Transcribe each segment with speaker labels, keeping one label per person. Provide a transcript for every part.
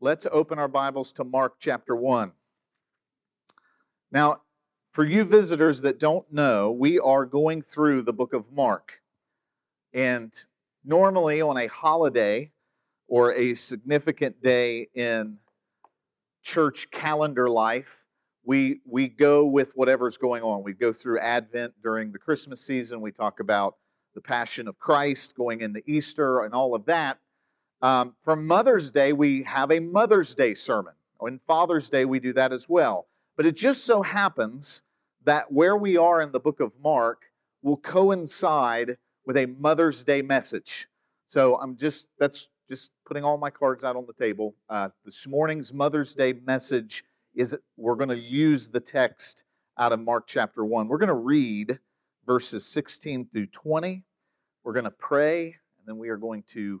Speaker 1: let's open our Bibles to Mark chapter 1. Now, for you visitors that don't know, we are going through the book of Mark. And normally on a holiday or a significant day in church calendar life, we, we go with whatever's going on. We go through Advent during the Christmas season. We talk about the Passion of Christ going into Easter and all of that. Um, for Mother's Day, we have a Mother's Day sermon. On Father's Day, we do that as well. But it just so happens that where we are in the book of Mark will coincide with a Mother's Day message. So I'm just, that's just putting all my cards out on the table. Uh, this morning's Mother's Day message is we're going to use the text out of Mark chapter 1. We're going to read verses 16 through 20. We're going to pray, and then we are going to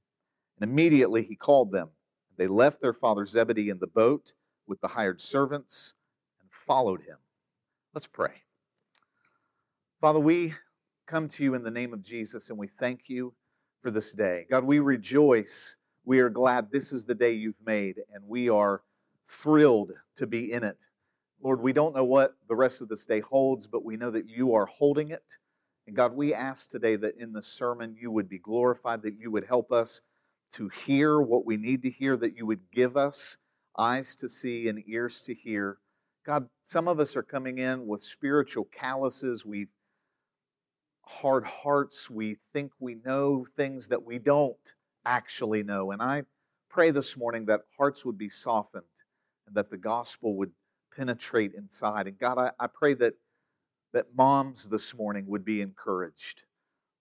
Speaker 1: And immediately he called them. They left their father Zebedee in the boat with the hired servants and followed him. Let's pray. Father, we come to you in the name of Jesus and we thank you for this day. God, we rejoice. We are glad this is the day you've made and we are thrilled to be in it. Lord, we don't know what the rest of this day holds, but we know that you are holding it. And God, we ask today that in the sermon you would be glorified, that you would help us to hear what we need to hear, that you would give us eyes to see and ears to hear. God, some of us are coming in with spiritual calluses. We've hard hearts. We think we know things that we don't actually know. And I pray this morning that hearts would be softened and that the gospel would penetrate inside. And God, I, I pray that, that moms this morning would be encouraged,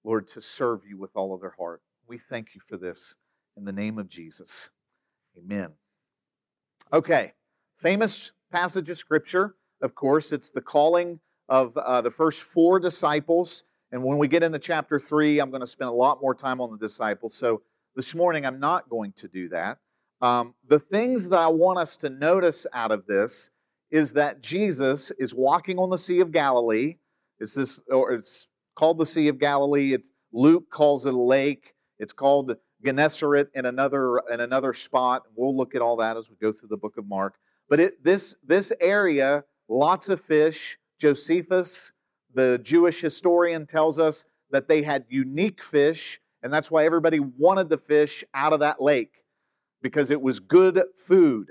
Speaker 1: Lord, to serve you with all of their heart. We thank you for this in the name of Jesus. Amen. Okay, famous passage of Scripture, of course, it's the calling of uh, the first four disciples. And when we get into chapter three, I'm going to spend a lot more time on the disciples. So this morning, I'm not going to do that. Um, the things that I want us to notice out of this is that Jesus is walking on the Sea of Galilee. It's this, or it's called the Sea of Galilee. It's Luke calls it a lake. It's called Gennesaret in another in another spot. We'll look at all that as we go through the book of Mark. But it, this this area, lots of fish. Josephus, the Jewish historian, tells us that they had unique fish, and that's why everybody wanted the fish out of that lake because it was good food.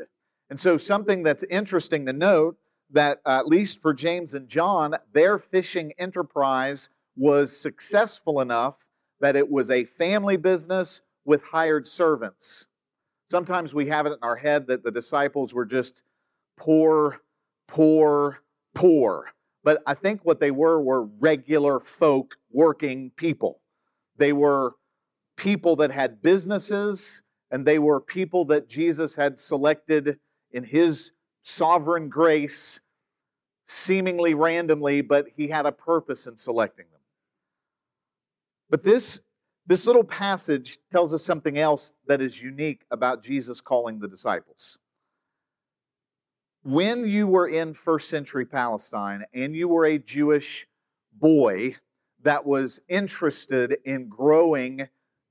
Speaker 1: And so, something that's interesting to note that at least for James and John, their fishing enterprise was successful enough that it was a family business with hired servants. Sometimes we have it in our head that the disciples were just poor, poor, poor. But I think what they were were regular folk, working people. They were people that had businesses, and they were people that Jesus had selected in his sovereign grace, seemingly randomly, but he had a purpose in selecting them. But this this little passage tells us something else that is unique about Jesus calling the disciples. When you were in first century Palestine and you were a Jewish boy that was interested in growing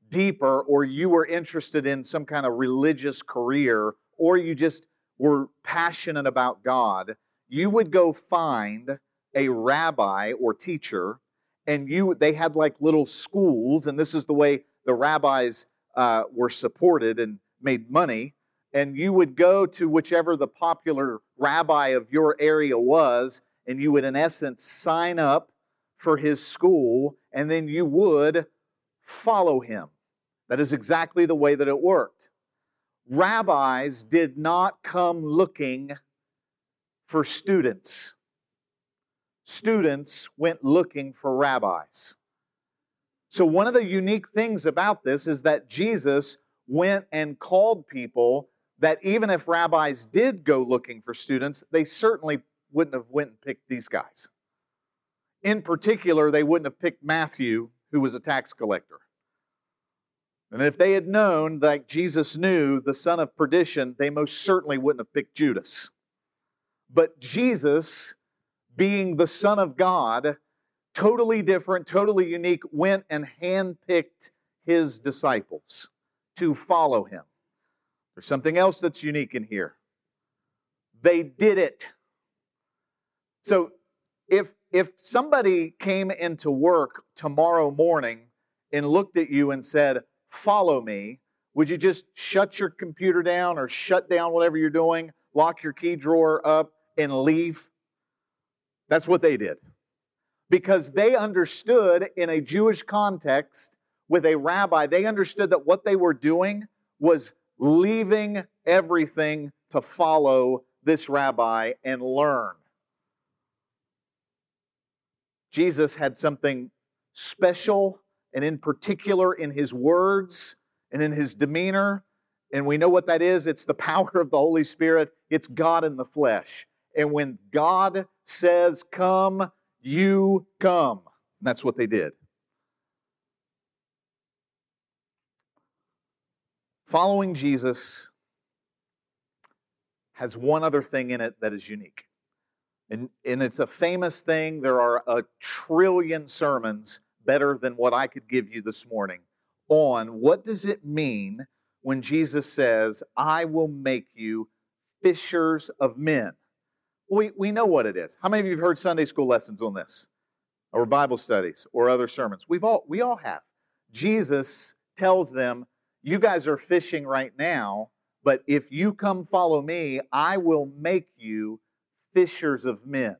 Speaker 1: deeper, or you were interested in some kind of religious career, or you just were passionate about God, you would go find a rabbi or teacher and you they had like little schools, and this is the way the rabbis uh, were supported and made money. And you would go to whichever the popular rabbi of your area was, and you would, in essence, sign up for his school, and then you would follow him. That is exactly the way that it worked. Rabbis did not come looking for students students went looking for rabbis. So, one of the unique things about this is that Jesus went and called people that even if rabbis did go looking for students, they certainly wouldn't have went and picked these guys. In particular, they wouldn't have picked Matthew, who was a tax collector. And if they had known, like Jesus knew, the son of perdition, they most certainly wouldn't have picked Judas. But Jesus, being the Son of God, totally different, totally unique, went and handpicked his disciples to follow him. There's something else that's unique in here. They did it. So if if somebody came into work tomorrow morning and looked at you and said, "Follow me," would you just shut your computer down or shut down whatever you're doing, lock your key drawer up and leave? That's what they did. Because they understood in a Jewish context with a rabbi, they understood that what they were doing was leaving everything to follow this rabbi and learn. Jesus had something special and in particular in his words and in his demeanor. And we know what that is it's the power of the Holy Spirit, it's God in the flesh. And when God says, Come, you come. And that's what they did. Following Jesus has one other thing in it that is unique. And, and it's a famous thing. There are a trillion sermons better than what I could give you this morning on what does it mean when Jesus says, I will make you fishers of men. We, we know what it is. How many of you have heard Sunday school lessons on this? Or Bible studies or other sermons? We've all we all have. Jesus tells them, You guys are fishing right now, but if you come follow me, I will make you fishers of men.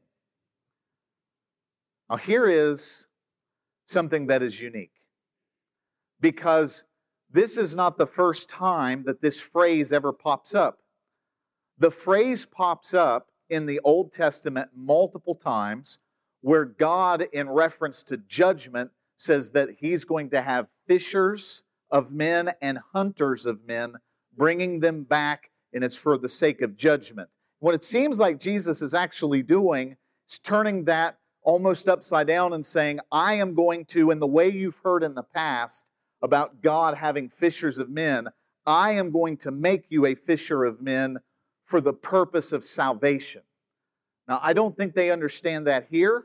Speaker 1: Now, here is something that is unique because this is not the first time that this phrase ever pops up. The phrase pops up in the Old Testament multiple times where God, in reference to judgment, says that he's going to have fishers of men and hunters of men, bringing them back, and it's for the sake of judgment. What it seems like Jesus is actually doing is turning that almost upside down and saying, I am going to, in the way you've heard in the past about God having fishers of men, I am going to make you a fisher of men for the purpose of salvation. Now, I don't think they understand that here,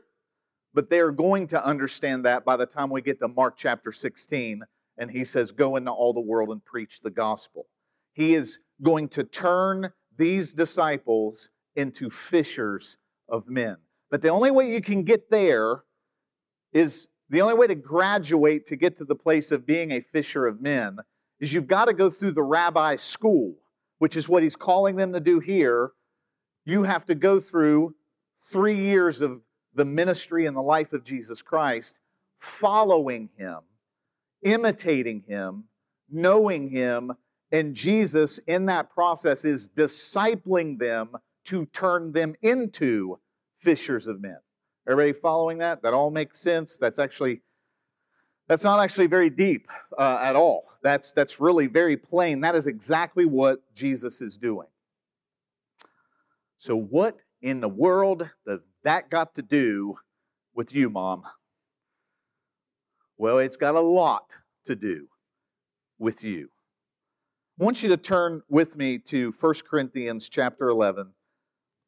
Speaker 1: but they are going to understand that by the time we get to Mark chapter 16 and he says, Go into all the world and preach the gospel. He is going to turn these disciples into fishers of men. But the only way you can get there is the only way to graduate to get to the place of being a fisher of men is you've got to go through the rabbi school, which is what he's calling them to do here. You have to go through three years of the ministry and the life of Jesus Christ, following him, imitating him, knowing him, and Jesus, in that process, is discipling them to turn them into fishers of men. Everybody following that? That all makes sense. That's actually that's not actually very deep uh, at all. That's that's really very plain. That is exactly what Jesus is doing. So what in the world does that got to do with you, mom? Well, it's got a lot to do with you. I want you to turn with me to 1 Corinthians chapter 11,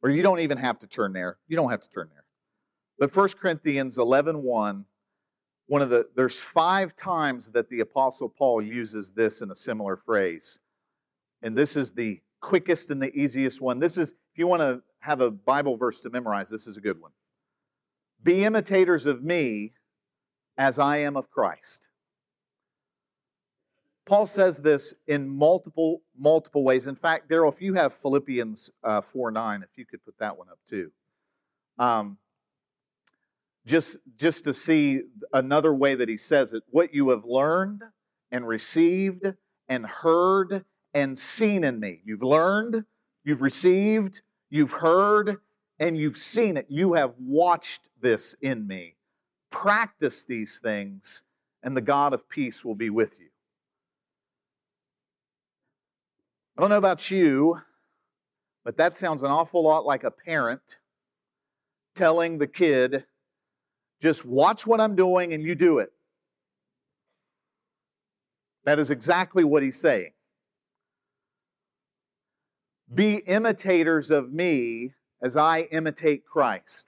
Speaker 1: or you don't even have to turn there. You don't have to turn there. But 1 Corinthians 11 1, one of the, there's five times that the Apostle Paul uses this in a similar phrase. And this is the quickest and the easiest one. This is, if you want to have a Bible verse to memorize, this is a good one. Be imitators of me as I am of Christ. Paul says this in multiple, multiple ways. In fact, Daryl, if you have Philippians uh, 4 9, if you could put that one up too. Um, just, just to see another way that he says it what you have learned and received and heard and seen in me. You've learned, you've received, you've heard, and you've seen it. You have watched this in me. Practice these things, and the God of peace will be with you. I don't know about you, but that sounds an awful lot like a parent telling the kid, just watch what I'm doing and you do it. That is exactly what he's saying. Be imitators of me as I imitate Christ.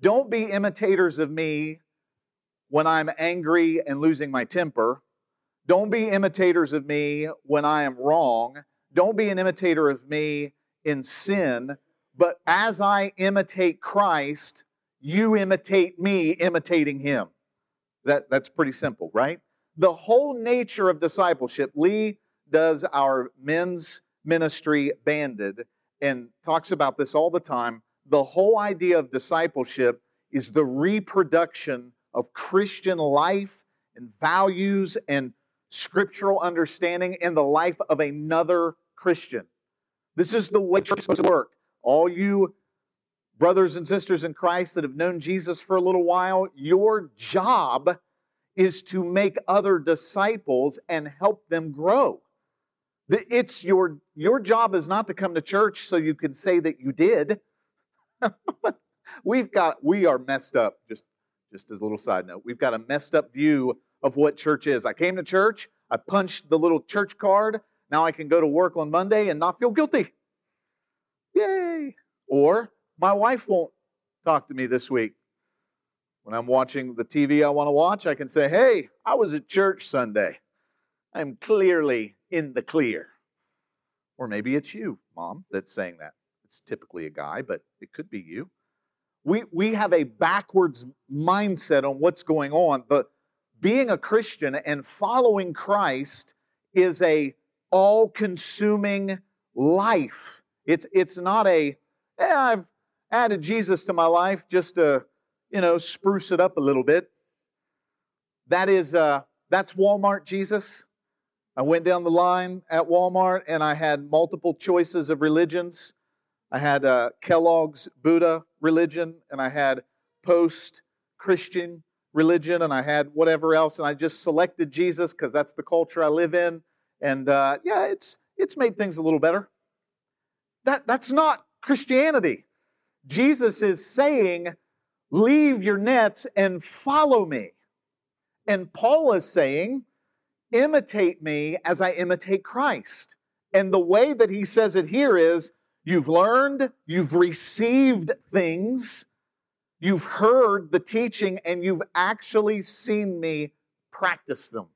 Speaker 1: Don't be imitators of me when I'm angry and losing my temper. Don't be imitators of me when I am wrong. Don't be an imitator of me in sin. But as I imitate Christ, you imitate me imitating him. That, that's pretty simple, right? The whole nature of discipleship, Lee does our men's ministry banded and talks about this all the time. The whole idea of discipleship is the reproduction of Christian life and values and scriptural understanding in the life of another Christian. This is the way church supposed to work. All you brothers and sisters in Christ that have known Jesus for a little while, your job is to make other disciples and help them grow. It's your your job is not to come to church so you can say that you did. We've got we are messed up. Just just as a little side note, we've got a messed up view of what church is. I came to church, I punched the little church card. Now I can go to work on Monday and not feel guilty. Yay! Or my wife won't talk to me this week. When I'm watching the TV I want to watch, I can say, Hey, I was at church Sunday. I'm clearly in the clear. Or maybe it's you, mom, that's saying that. It's typically a guy, but it could be you. We, we have a backwards mindset on what's going on, but being a Christian and following Christ is a all-consuming life. It's, it's not a, eh, I've added Jesus to my life just to, you know, spruce it up a little bit. That is, uh, that's Walmart Jesus. I went down the line at Walmart and I had multiple choices of religions. I had uh, Kellogg's Buddha religion and I had post Christian religion and I had whatever else. And I just selected Jesus because that's the culture I live in. And uh, yeah, it's, it's made things a little better. That, that's not Christianity. Jesus is saying, Leave your nets and follow me. And Paul is saying, Imitate me as I imitate Christ. And the way that he says it here is, You've learned, you've received things, you've heard the teaching, and you've actually seen me practice them.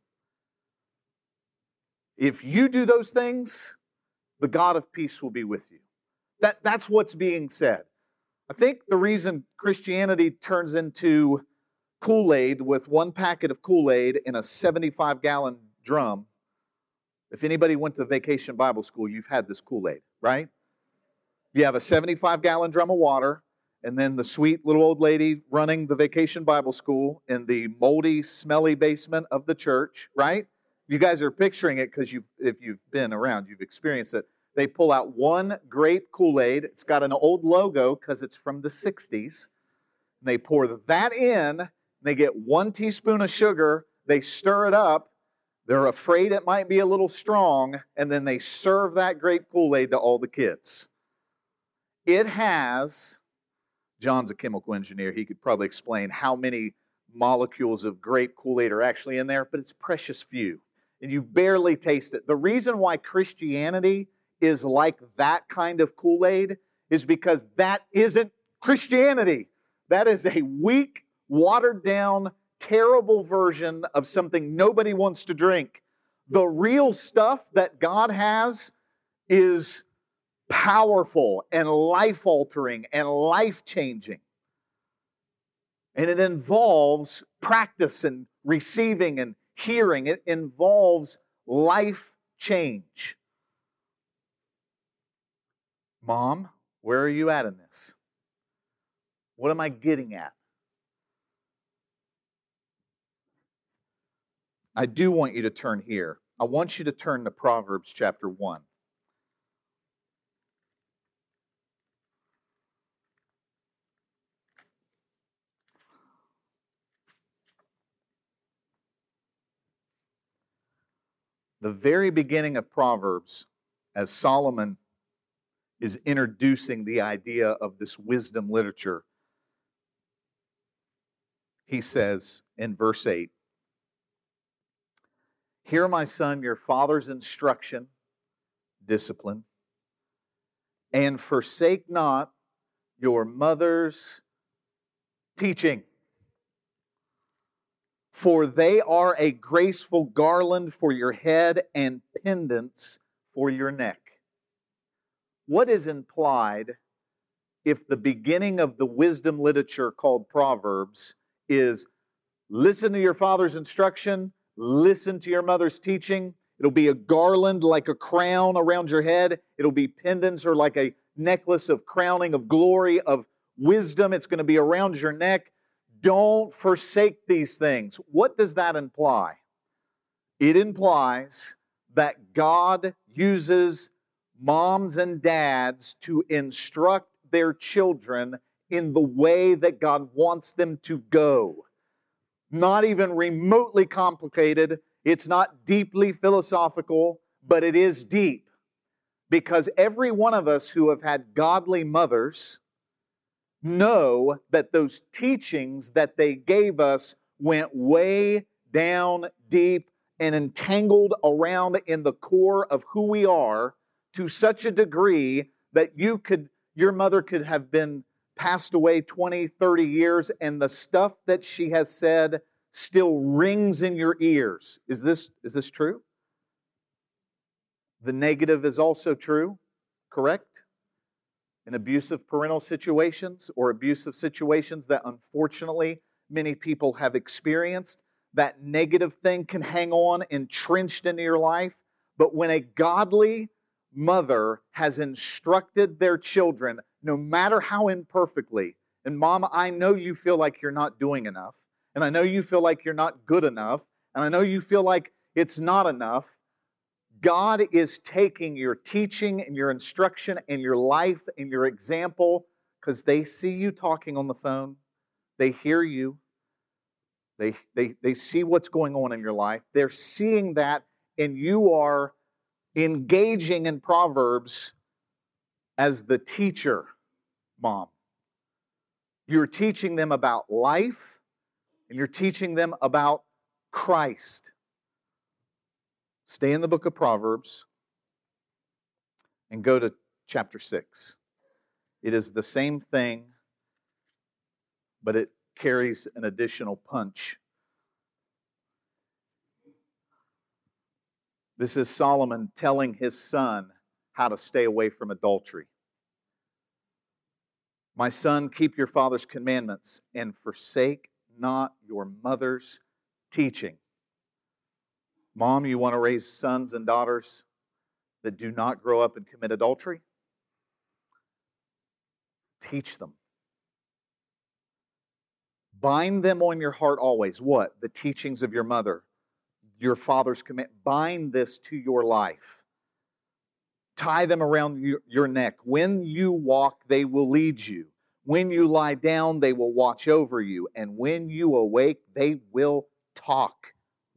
Speaker 1: If you do those things, the God of peace will be with you. That, that's what's being said. I think the reason Christianity turns into Kool Aid with one packet of Kool Aid in a 75 gallon drum. If anybody went to vacation Bible school, you've had this Kool Aid, right? You have a 75 gallon drum of water, and then the sweet little old lady running the vacation Bible school in the moldy, smelly basement of the church, right? You guys are picturing it because you've, if you've been around, you've experienced it. They pull out one grape Kool Aid. It's got an old logo because it's from the 60s. They pour that in. They get one teaspoon of sugar. They stir it up. They're afraid it might be a little strong. And then they serve that grape Kool Aid to all the kids. It has, John's a chemical engineer. He could probably explain how many molecules of grape Kool Aid are actually in there, but it's precious few. And you barely taste it. The reason why Christianity is like that kind of Kool Aid is because that isn't Christianity. That is a weak, watered down, terrible version of something nobody wants to drink. The real stuff that God has is powerful and life altering and life changing. And it involves practice and receiving and hearing, it involves life change. Mom, where are you at in this? What am I getting at? I do want you to turn here. I want you to turn to Proverbs chapter 1. The very beginning of Proverbs as Solomon is introducing the idea of this wisdom literature, he says in verse 8 Hear, my son, your father's instruction, discipline, and forsake not your mother's teaching. For they are a graceful garland for your head and pendants for your neck. What is implied if the beginning of the wisdom literature called Proverbs is listen to your father's instruction, listen to your mother's teaching? It'll be a garland like a crown around your head, it'll be pendants or like a necklace of crowning of glory, of wisdom. It's going to be around your neck. Don't forsake these things. What does that imply? It implies that God uses moms and dads to instruct their children in the way that God wants them to go. Not even remotely complicated. It's not deeply philosophical, but it is deep. Because every one of us who have had godly mothers know that those teachings that they gave us went way down deep and entangled around in the core of who we are to such a degree that you could your mother could have been passed away 20 30 years and the stuff that she has said still rings in your ears is this is this true the negative is also true correct in abusive parental situations or abusive situations that unfortunately many people have experienced. That negative thing can hang on entrenched into your life. But when a godly mother has instructed their children, no matter how imperfectly, and mom, I know you feel like you're not doing enough, and I know you feel like you're not good enough, and I know you feel like it's not enough, God is taking your teaching and your instruction and your life and your example because they see you talking on the phone, they hear you, they, they, they see what's going on in your life. They're seeing that, and you are engaging in Proverbs as the teacher, mom. You're teaching them about life, and you're teaching them about Christ. Stay in the book of Proverbs and go to chapter 6. It is the same thing, but it carries an additional punch. This is Solomon telling his son how to stay away from adultery. My son, keep your father's commandments and forsake not your mother's teaching. Mom, you want to raise sons and daughters that do not grow up and commit adultery? Teach them. Bind them on your heart always. What? The teachings of your mother, your father's command. Bind this to your life. Tie them around your neck. When you walk, they will lead you. When you lie down, they will watch over you. And when you awake, they will talk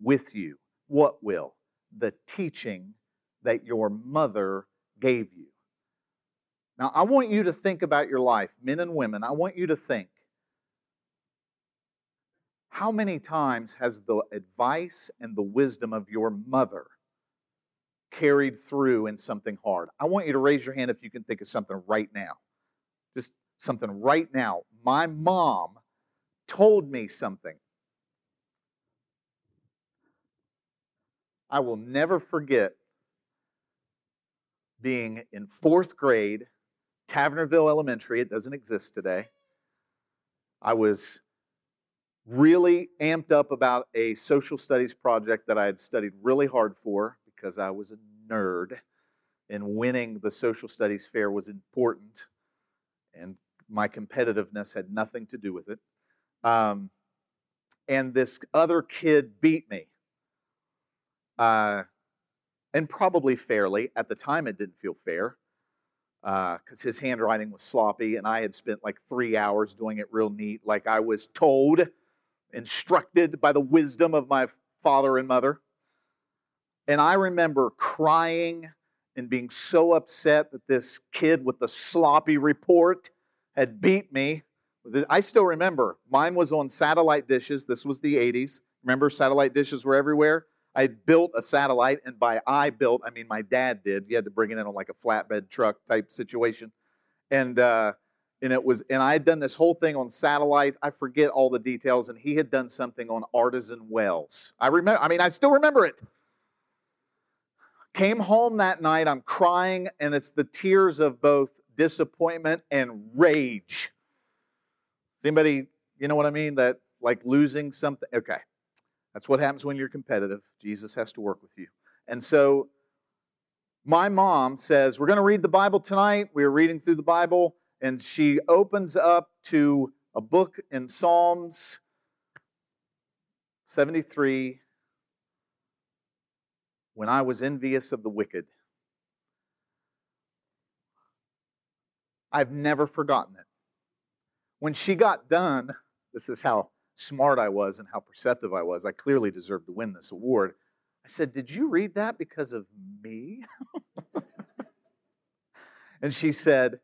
Speaker 1: with you. What will? The teaching that your mother gave you. Now, I want you to think about your life, men and women. I want you to think how many times has the advice and the wisdom of your mother carried through in something hard? I want you to raise your hand if you can think of something right now. Just something right now. My mom told me something I will never forget being in fourth grade, Tavernerville Elementary. It doesn't exist today. I was really amped up about a social studies project that I had studied really hard for because I was a nerd and winning the social studies fair was important and my competitiveness had nothing to do with it. Um, and this other kid beat me uh, and probably fairly. At the time, it didn't feel fair because uh, his handwriting was sloppy, and I had spent like three hours doing it real neat, like I was told, instructed by the wisdom of my father and mother. And I remember crying and being so upset that this kid with the sloppy report had beat me. I still remember mine was on satellite dishes. This was the 80s. Remember, satellite dishes were everywhere? I built a satellite, and by I built, I mean my dad did. You had to bring it in on like a flatbed truck type situation, and uh, and it was, and I had done this whole thing on satellite. I forget all the details, and he had done something on artesian wells. I remember. I mean, I still remember it. Came home that night. I'm crying, and it's the tears of both disappointment and rage. Does Anybody, you know what I mean? That like losing something. Okay. That's what happens when you're competitive. Jesus has to work with you. And so my mom says, We're going to read the Bible tonight. We're reading through the Bible, and she opens up to a book in Psalms 73 when I was envious of the wicked. I've never forgotten it. When she got done, this is how smart I was and how perceptive I was. I clearly deserved to win this award. I said, Did you read that because of me? and she said,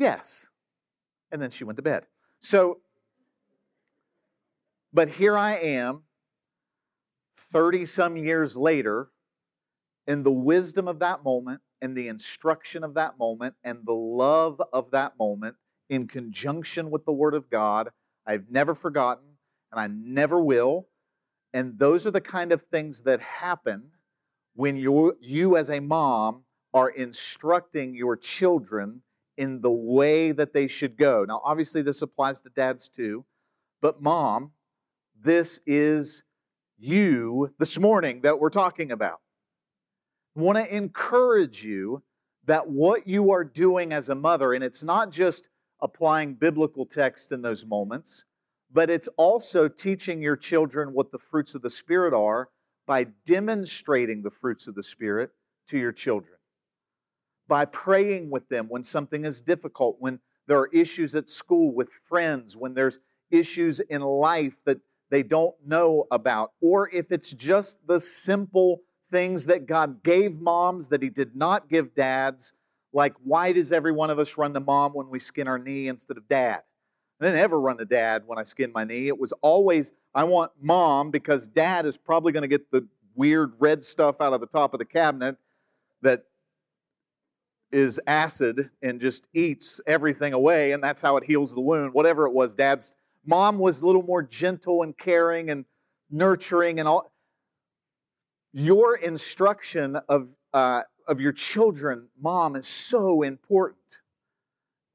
Speaker 1: Yes. And then she went to bed. So, but here I am, 30 some years later, in the wisdom of that moment, and the instruction of that moment, and the love of that moment, in conjunction with the Word of God, I've never forgotten, and I never will. And those are the kind of things that happen when you, you as a mom are instructing your children in the way that they should go. Now, obviously, this applies to dads too, but mom, this is you this morning that we're talking about. I want to encourage you that what you are doing as a mother, and it's not just applying biblical text in those moments, but it's also teaching your children what the fruits of the Spirit are by demonstrating the fruits of the Spirit to your children. By praying with them when something is difficult, when there are issues at school with friends, when there's issues in life that they don't know about, or if it's just the simple things that God gave moms that He did not give dads like, why does every one of us run to mom when we skin our knee instead of dad? I didn't ever run to dad when I skinned my knee. It was always, I want mom because dad is probably going to get the weird red stuff out of the top of the cabinet that is acid and just eats everything away, and that's how it heals the wound. Whatever it was, dad's mom was a little more gentle and caring and nurturing and all. Your instruction of uh, of your children, mom, is so important.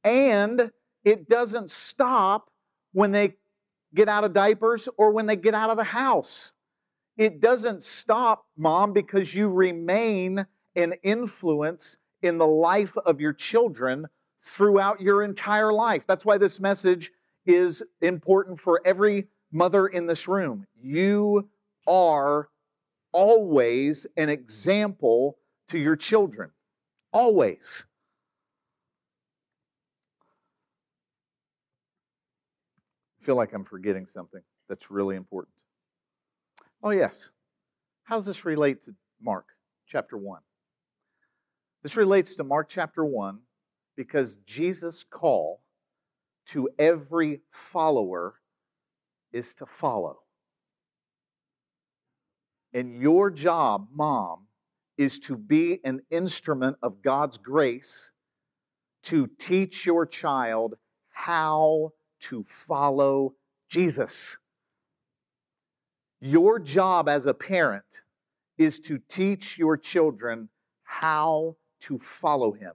Speaker 1: And it doesn't stop when they get out of diapers or when they get out of the house. It doesn't stop, mom, because you remain an influence in the life of your children throughout your entire life. That's why this message is important for every mother in this room. You are always an example to your children. Always. I feel like I'm forgetting something that's really important. Oh, yes. How does this relate to Mark chapter 1? This relates to Mark chapter 1 because Jesus' call to every follower is to follow. And your job, mom, is to be an instrument of God's grace to teach your child how to follow Jesus. Your job as a parent is to teach your children how to follow Him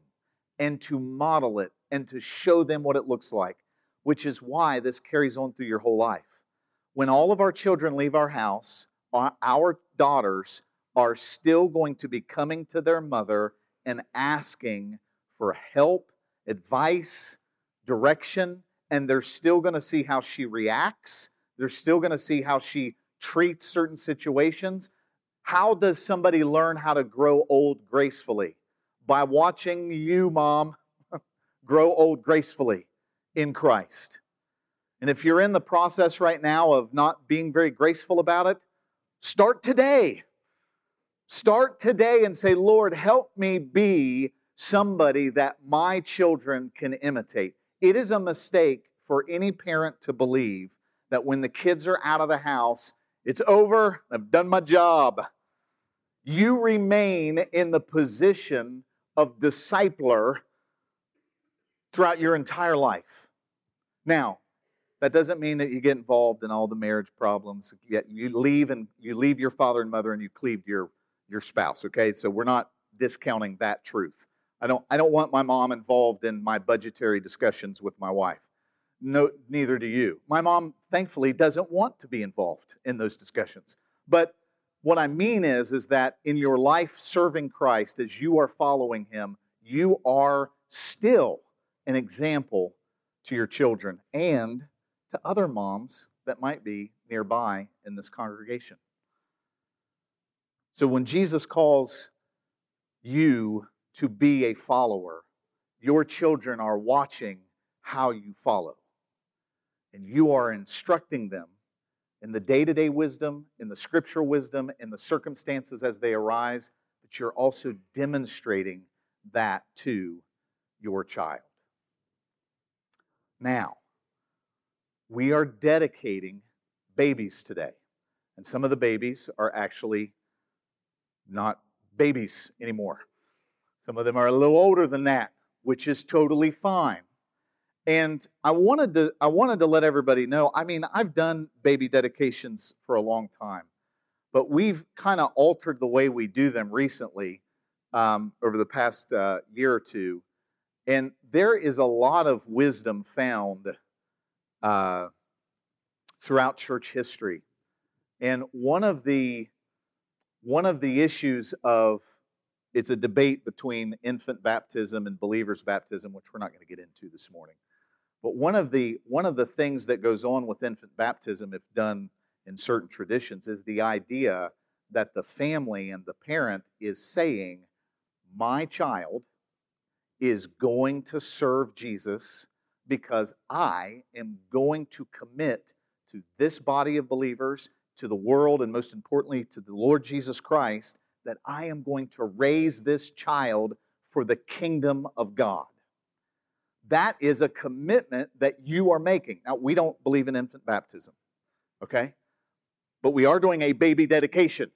Speaker 1: and to model it and to show them what it looks like, which is why this carries on through your whole life. When all of our children leave our house, our daughters are still going to be coming to their mother and asking for help, advice, direction, and they're still going to see how she reacts. They're still going to see how she treats certain situations. How does somebody learn how to grow old gracefully? By watching you, mom, grow old gracefully in Christ. And if you're in the process right now of not being very graceful about it, start today. Start today and say, Lord, help me be somebody that my children can imitate. It is a mistake for any parent to believe that when the kids are out of the house, it's over, I've done my job. You remain in the position of discipler throughout your entire life. Now, that doesn't mean that you get involved in all the marriage problems. Yet you leave and you leave your father and mother and you cleave to your, your spouse. Okay, so we're not discounting that truth. I don't I don't want my mom involved in my budgetary discussions with my wife. No, neither do you. My mom, thankfully, doesn't want to be involved in those discussions. But what I mean is, is that in your life serving Christ, as you are following Him, you are still an example to your children and to other moms that might be nearby in this congregation. So when Jesus calls you to be a follower, your children are watching how you follow. And you are instructing them in the day to day wisdom, in the scriptural wisdom, in the circumstances as they arise, but you're also demonstrating that to your child. Now, we are dedicating babies today. And some of the babies are actually not babies anymore. Some of them are a little older than that, which is totally fine. And I wanted to I wanted to let everybody know. I mean, I've done baby dedications for a long time, but we've kind of altered the way we do them recently um, over the past uh, year or two. And there is a lot of wisdom found uh, throughout church history. And one of the one of the issues of it's a debate between infant baptism and believers baptism, which we're not going to get into this morning. But one of the one of the things that goes on with infant baptism, if done in certain traditions, is the idea that the family and the parent is saying, "My child is going to serve Jesus because I am going to commit to this body of believers, to the world, and most importantly, to the Lord Jesus Christ, that I am going to raise this child for the kingdom of God. That is a commitment that you are making. Now, we don't believe in infant baptism, okay? But we are doing a baby dedication.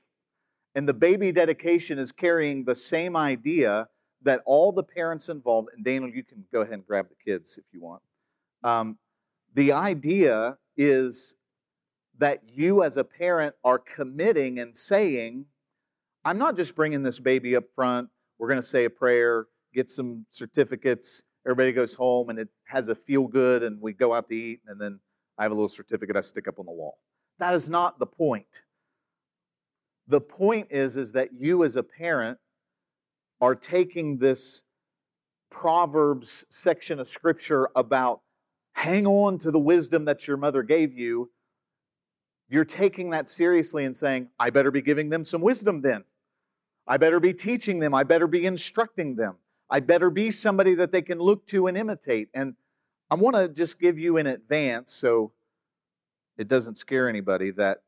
Speaker 1: And the baby dedication is carrying the same idea that all the parents involved, and Daniel, you can go ahead and grab the kids if you want. Um, the idea is that you as a parent are committing and saying, I'm not just bringing this baby up front, we're going to say a prayer, get some certificates, everybody goes home and it has a feel good and we go out to eat and then I have a little certificate I stick up on the wall. That is not the point. The point is is that you as a parent are taking this Proverbs section of scripture about hang on to the wisdom that your mother gave you. You're taking that seriously and saying, I better be giving them some wisdom then. I better be teaching them. I better be instructing them. I better be somebody that they can look to and imitate. And I want to just give you in advance so it doesn't scare anybody that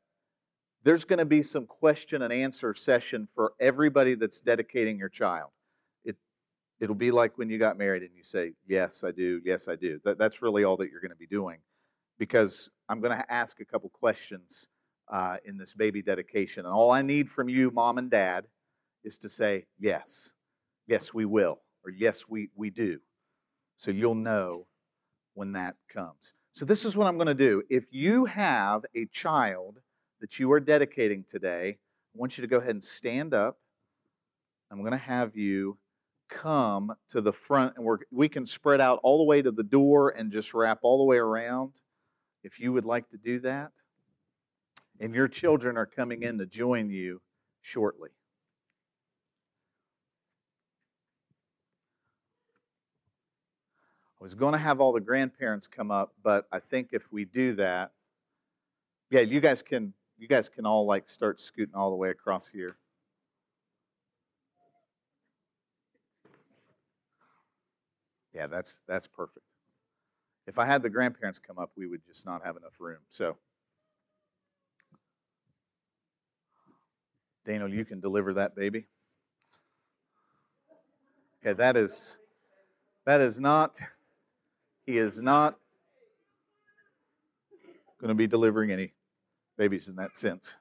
Speaker 1: there's going to be some question and answer session for everybody that's dedicating your child. It, it'll be like when you got married and you say, Yes, I do. Yes, I do. That, that's really all that you're going to be doing because I'm going to ask a couple questions uh, in this baby dedication. And all I need from you, mom and dad, is to say, Yes, yes, we will, or Yes, we, we do. So you'll know when that comes. So, this is what I'm going to do. If you have a child that you are dedicating today, I want you to go ahead and stand up. I'm going to have you come to the front, and we're, we can spread out all the way to the door and just wrap all the way around if you would like to do that. And your children are coming in to join you shortly. Was going to have all the grandparents come up, but I think if we do that, yeah, you guys can you guys can all like start scooting all the way across here. Yeah, that's that's perfect. If I had the grandparents come up, we would just not have enough room. So Daniel, you can deliver that baby. Okay, that is that is not he is not going to be delivering any babies in that sense.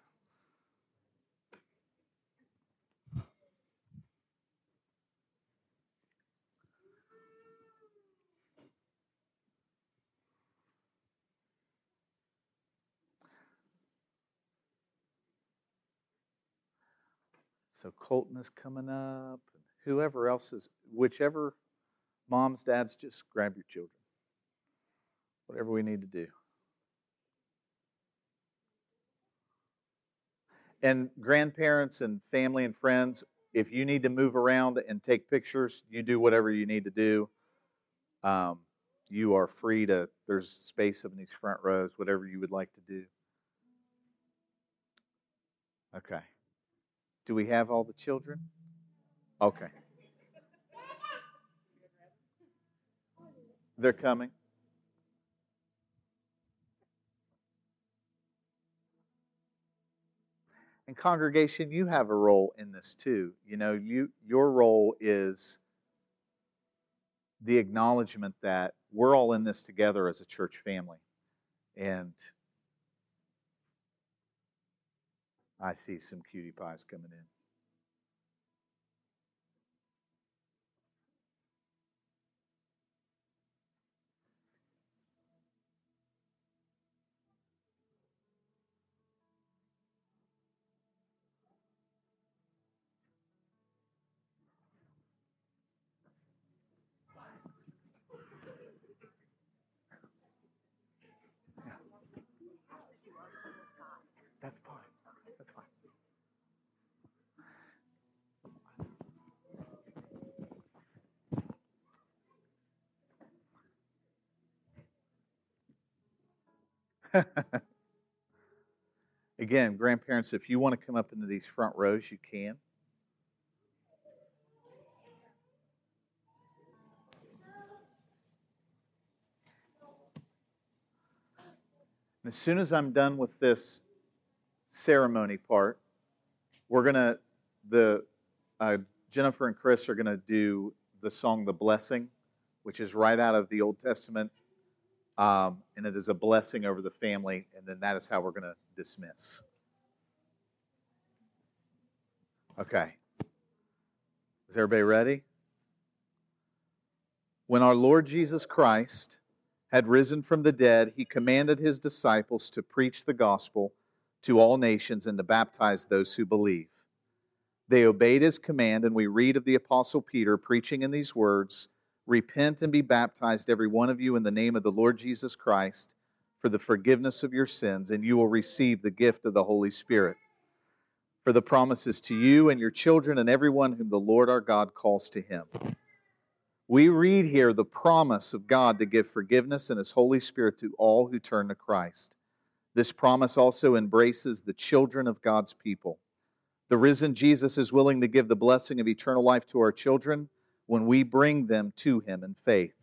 Speaker 1: So Colton is coming up. Whoever else is, whichever moms, dads, just grab your children. Whatever we need to do. And grandparents and family and friends, if you need to move around and take pictures, you do whatever you need to do. Um, you are free to, there's space up in these front rows, whatever you would like to do. Okay. Do we have all the children? Okay. They're coming. And congregation, you have a role in this too. You know, you your role is the acknowledgement that we're all in this together as a church family. And I see some cutie pies coming in. Again, grandparents, if you want to come up into these front rows, you can. As soon as I'm done with this ceremony part, we're gonna the uh, Jennifer and Chris are gonna do the song "The Blessing," which is right out of the Old Testament, um, and it is a blessing over the family. And then that is how we're gonna dismiss. Okay. Is everybody ready? When our Lord Jesus Christ had risen from the dead, he commanded his disciples to preach the gospel to all nations and to baptize those who believe. They obeyed his command, and we read of the Apostle Peter preaching in these words Repent and be baptized, every one of you, in the name of the Lord Jesus Christ, for the forgiveness of your sins, and you will receive the gift of the Holy Spirit. For the promises to you and your children and everyone whom the Lord our God calls to him. We read here the promise of God to give forgiveness and his Holy Spirit to all who turn to Christ. This promise also embraces the children of God's people. The risen Jesus is willing to give the blessing of eternal life to our children when we bring them to Him in faith.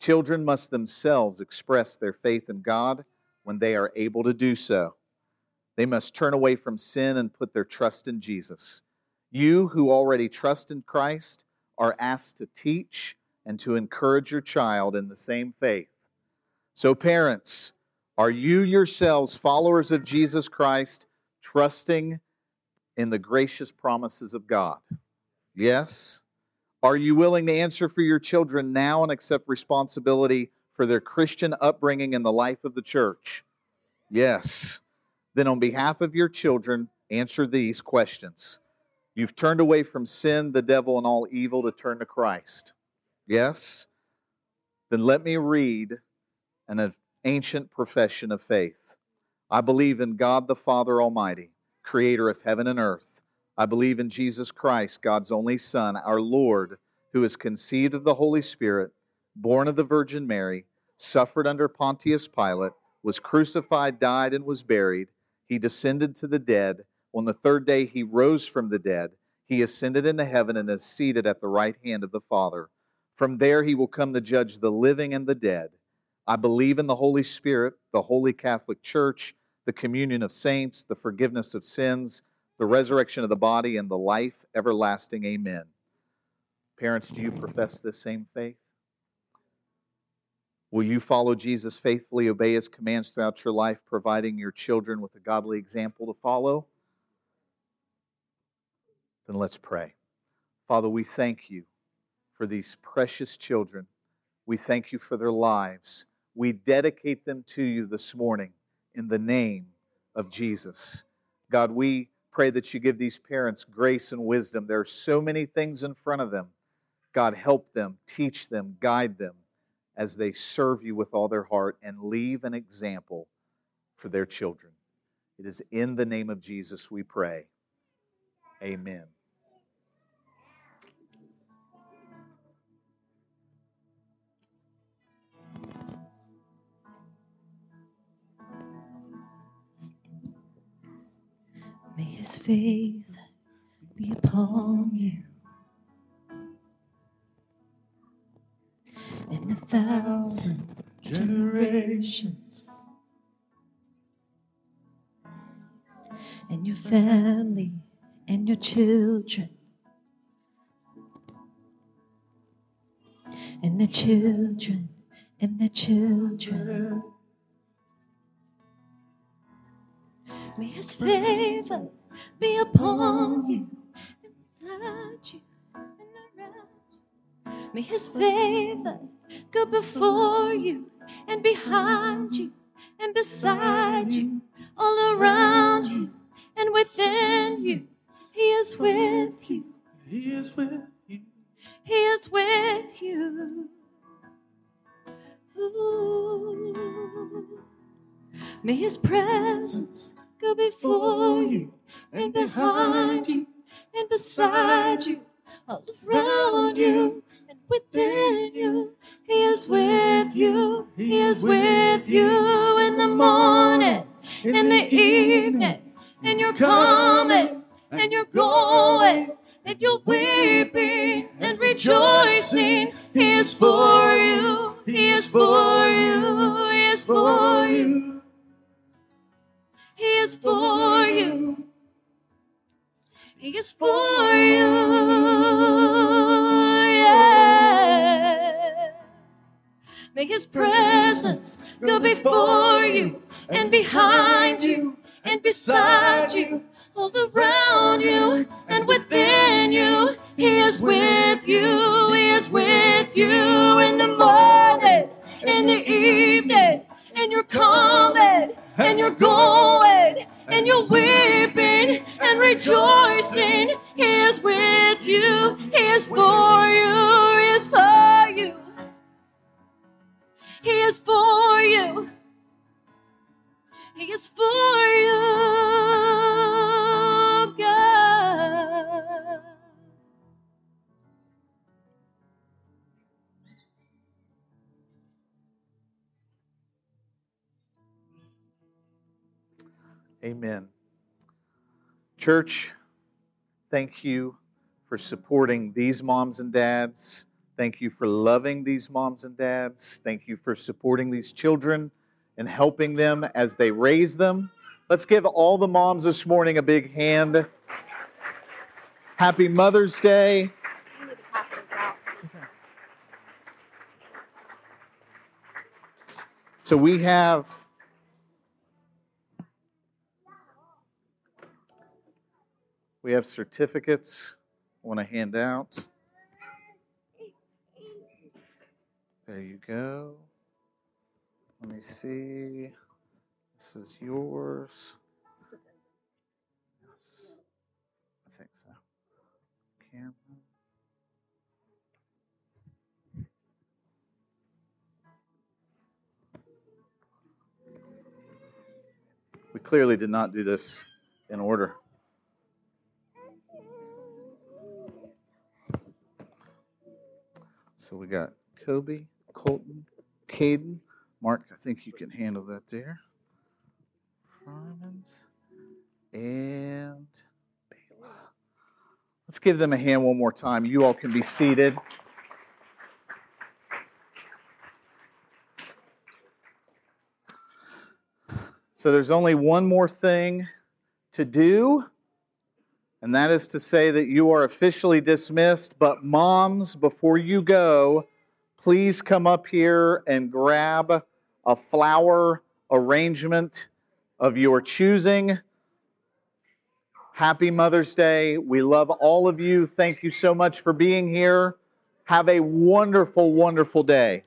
Speaker 1: Children must themselves express their faith in God when they are able to do so. They must turn away from sin and put their trust in Jesus. You who already trust in Christ are asked to teach and to encourage your child in the same faith. So, parents, are you yourselves followers of Jesus Christ, trusting in the gracious promises of God? Yes. Are you willing to answer for your children now and accept responsibility for their Christian upbringing in the life of the church? Yes. Then, on behalf of your children, answer these questions. You've turned away from sin, the devil, and all evil to turn to Christ. Yes? Then let me read an ancient profession of faith. I believe in God the Father Almighty, creator of heaven and earth. I believe in Jesus Christ, God's only Son, our Lord, who is conceived of the Holy Spirit, born of the Virgin Mary, suffered under Pontius Pilate, was crucified, died, and was buried. He descended to the dead. On the third day, he rose from the dead. He ascended into heaven and is seated at the right hand of the Father. From there, he will come to judge the living and the dead. I believe in the Holy Spirit, the holy Catholic Church, the communion of saints, the forgiveness of sins the resurrection of the body, and the life everlasting. Amen. Parents, do you profess this same faith? Will you follow Jesus faithfully, obey his commands throughout your life, providing your children with a godly example to follow? Then let's pray. Father, we thank you for these precious children. We thank you for their lives. We dedicate them to you this morning in the name of Jesus. God, we pray that you give these parents grace and wisdom. There are so many things in front of them. God, help them, teach them, guide them as they serve you with all their heart and leave an example for their children. It is in the name of Jesus we pray. Amen.
Speaker 2: His faith be upon you. In a thousand generations. And your family and your children. And the children and the children. May his favor be upon you inside you and around you. May his favor go before you and behind you and beside you, all around you and within you. He is with you.
Speaker 3: He is with you.
Speaker 2: He is with you. Ooh. May his presence go before you and behind you and beside you, all around you and within you. He is with you. He is with you in the morning, in the evening, and your coming and your going and your weeping and rejoicing. He is for you. He is for you. He is for you. For you. He is for you. May His presence go before you and behind you and beside you, all around you and within you. He is with you. He is with you
Speaker 1: Church, thank you for supporting these moms and dads. Thank you for loving these moms and dads. Thank you for supporting these children and helping them as they raise them. Let's give all the moms this morning a big hand. Happy Mother's Day. So we have we have certificates I want to hand out. There you go. Let me see. This is yours. Yes. I think so. Camera. We clearly did not do this in order. So we got Kobe, Colton, Caden. Mark, I think you can handle that there. Farmans and Bela. Let's give them a hand one more time. You all can be seated. So there's only one more thing to do. And that is to say that you are officially dismissed. But, moms, before you go, please come up here and grab a flower arrangement of your choosing. Happy Mother's Day. We love all of you. Thank you so much for being here. Have a wonderful, wonderful day.